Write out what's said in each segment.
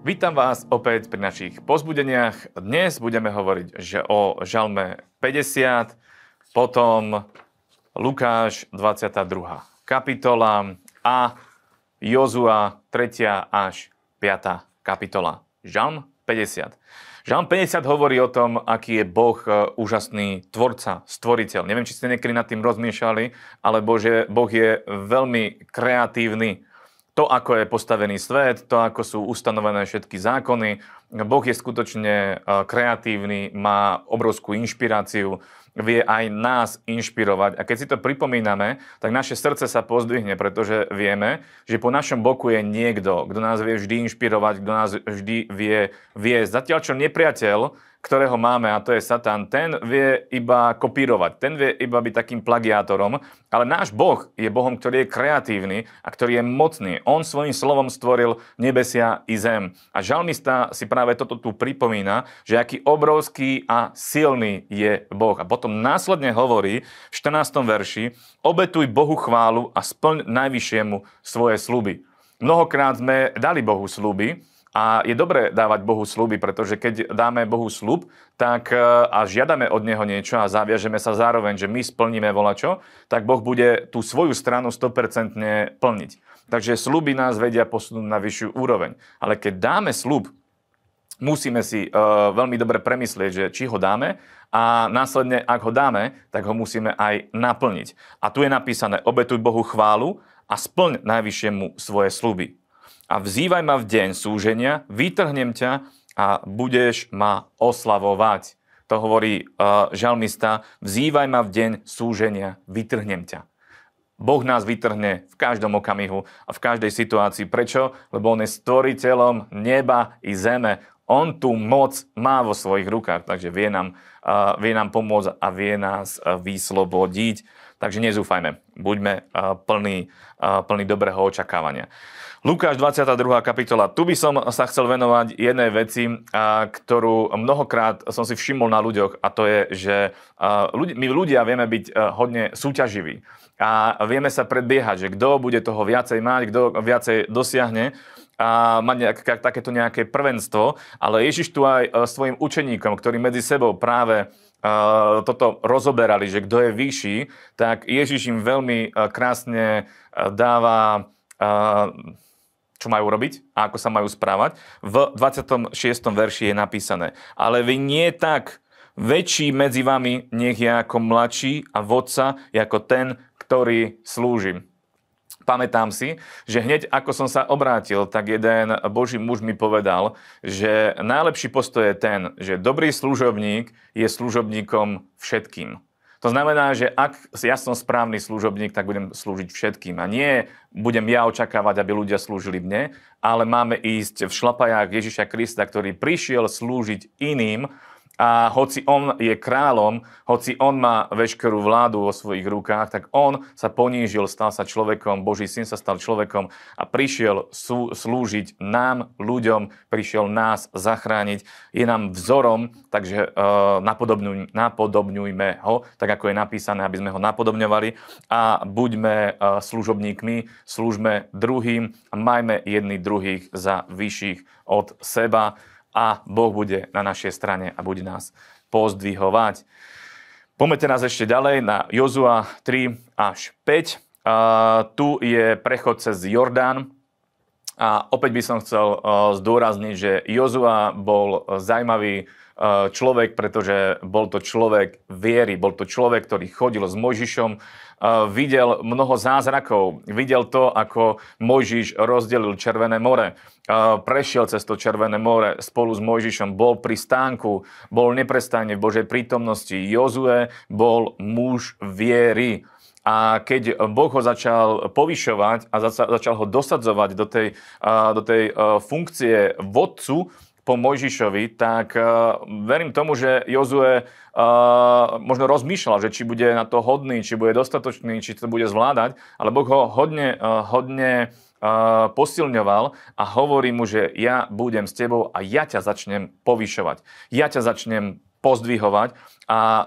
Vítam vás opäť pri našich pozbudeniach. Dnes budeme hovoriť že o žalme 50, potom Lukáš 22. kapitola a Jozua 3. až 5. kapitola. Žalm 50. Žalm 50 hovorí o tom, aký je Boh e, úžasný tvorca, stvoriteľ. Neviem, či ste niekedy nad tým rozmýšľali, ale Bože, Boh je veľmi kreatívny to, ako je postavený svet, to, ako sú ustanovené všetky zákony. Boh je skutočne e, kreatívny, má obrovskú inšpiráciu, vie aj nás inšpirovať. A keď si to pripomíname, tak naše srdce sa pozdvihne, pretože vieme, že po našom boku je niekto, kto nás vie vždy inšpirovať, kto nás vždy vie viesť. Zatiaľ, čo nepriateľ ktorého máme, a to je Satan, ten vie iba kopírovať, ten vie iba byť takým plagiátorom, ale náš Boh je Bohom, ktorý je kreatívny a ktorý je mocný. On svojim slovom stvoril nebesia i zem. A žalmista si práve toto tu pripomína, že aký obrovský a silný je Boh. A potom následne hovorí v 14. verši, obetuj Bohu chválu a splň najvyššiemu svoje sluby. Mnohokrát sme dali Bohu sluby, a je dobré dávať Bohu sluby, pretože keď dáme Bohu slub tak, e, a žiadame od Neho niečo a zaviažeme sa zároveň, že my splníme volačo, tak Boh bude tú svoju stranu 100% plniť. Takže sluby nás vedia posunúť na vyššiu úroveň. Ale keď dáme slub, musíme si uh, veľmi dobre premyslieť, že či ho dáme a následne, ak ho dáme, tak ho musíme aj naplniť. A tu je napísané, obetuj Bohu chválu a splň najvyššiemu svoje sluby a vzývaj ma v deň súženia, vytrhnem ťa a budeš ma oslavovať. To hovorí uh, žalmista, vzývaj ma v deň súženia, vytrhnem ťa. Boh nás vytrhne v každom okamihu a v každej situácii. Prečo? Lebo On je stvoriteľom neba i zeme. On tú moc má vo svojich rukách, takže vie nám, uh, vie nám pomôcť a vie nás uh, vyslobodiť. Takže nezúfajme, buďme uh, plní, uh, plní dobrého očakávania. Lukáš 22. kapitola. Tu by som sa chcel venovať jednej veci, ktorú mnohokrát som si všimol na ľuďoch a to je, že my ľudia vieme byť hodne súťaživí a vieme sa predbiehať, že kto bude toho viacej mať, kto viacej dosiahne a mať nejak, takéto nejaké prvenstvo, ale Ježiš tu aj svojim učeníkom, ktorí medzi sebou práve toto rozoberali, že kto je vyšší, tak Ježiš im veľmi krásne dáva čo majú robiť a ako sa majú správať. V 26. verši je napísané, ale vy nie tak, väčší medzi vami nech je ako mladší a vodca ako ten, ktorý slúži. Pamätám si, že hneď ako som sa obrátil, tak jeden Boží muž mi povedal, že najlepší postoj je ten, že dobrý služobník je služobníkom všetkým. To znamená, že ak ja som správny služobník, tak budem slúžiť všetkým. A nie budem ja očakávať, aby ľudia slúžili mne, ale máme ísť v šlapajách Ježiša Krista, ktorý prišiel slúžiť iným a hoci on je kráľom, hoci on má veškerú vládu vo svojich rukách, tak on sa ponížil, stal sa človekom, Boží syn sa stal človekom a prišiel sú, slúžiť nám, ľuďom, prišiel nás zachrániť, je nám vzorom, takže uh, napodobňuj, napodobňujme ho, tak ako je napísané, aby sme ho napodobňovali. A buďme uh, služobníkmi, slúžme druhým a majme jedni druhých za vyšších od seba a Boh bude na našej strane a bude nás pozdvihovať. Poďme teraz ešte ďalej na Jozua 3 až 5. A tu je prechod cez Jordán. A opäť by som chcel zdôrazniť, že Jozua bol zaujímavý človek, pretože bol to človek viery, bol to človek, ktorý chodil s Mojžišom, videl mnoho zázrakov, videl to, ako Mojžiš rozdelil Červené more, prešiel cez to Červené more spolu s Mojžišom, bol pri stánku, bol neprestajne v Božej prítomnosti. Jozue bol muž viery. A keď Boh ho začal povyšovať a začal ho dosadzovať do tej, do tej funkcie vodcu, po Mojžišovi, tak uh, verím tomu, že Jozue uh, možno rozmýšľal, že či bude na to hodný, či bude dostatočný, či to bude zvládať, ale Boh ho hodne, uh, hodne uh, posilňoval a hovorí mu, že ja budem s tebou a ja ťa začnem povyšovať. Ja ťa začnem pozdvihovať A uh,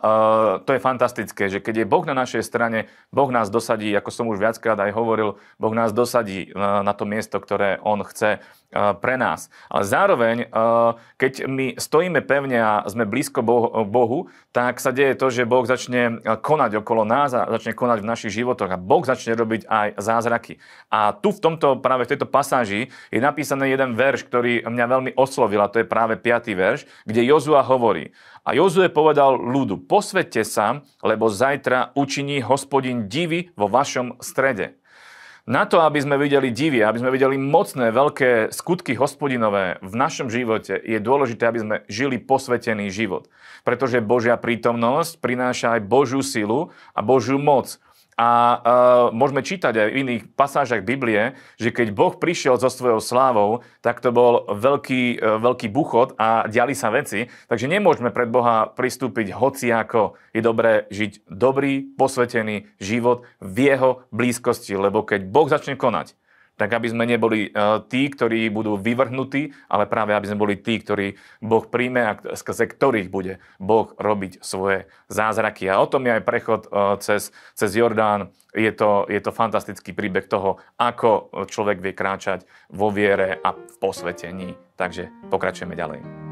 to je fantastické, že keď je Boh na našej strane, Boh nás dosadí, ako som už viackrát aj hovoril, Boh nás dosadí uh, na to miesto, ktoré On chce uh, pre nás. Ale zároveň, uh, keď my stojíme pevne a sme blízko Bohu, Bohu, tak sa deje to, že Boh začne konať okolo nás a začne konať v našich životoch a Boh začne robiť aj zázraky. A tu v tomto, práve v tejto pasáži je napísaný jeden verš, ktorý mňa veľmi oslovil a to je práve 5. verš, kde Jozua hovorí, a Jozue povedal ľudu, posvedte sa, lebo zajtra učiní hospodin divy vo vašom strede. Na to, aby sme videli divy, aby sme videli mocné, veľké skutky hospodinové v našom živote, je dôležité, aby sme žili posvetený život. Pretože Božia prítomnosť prináša aj Božiu silu a Božiu moc. A uh, môžeme čítať aj v iných pasážach Biblie, že keď Boh prišiel so svojou slávou, tak to bol veľký, uh, veľký buchod a diali sa veci. Takže nemôžeme pred Boha pristúpiť hoci ako je dobré žiť dobrý, posvetený život v jeho blízkosti. Lebo keď Boh začne konať, tak aby sme neboli uh, tí, ktorí budú vyvrhnutí, ale práve aby sme boli tí, ktorí Boh príjme a skrze ktorých bude Boh robiť svoje zázraky. A o tom je aj prechod uh, cez, cez Jordán. Je to, je to fantastický príbeh toho, ako človek vie kráčať vo viere a v posvetení. Takže pokračujeme ďalej.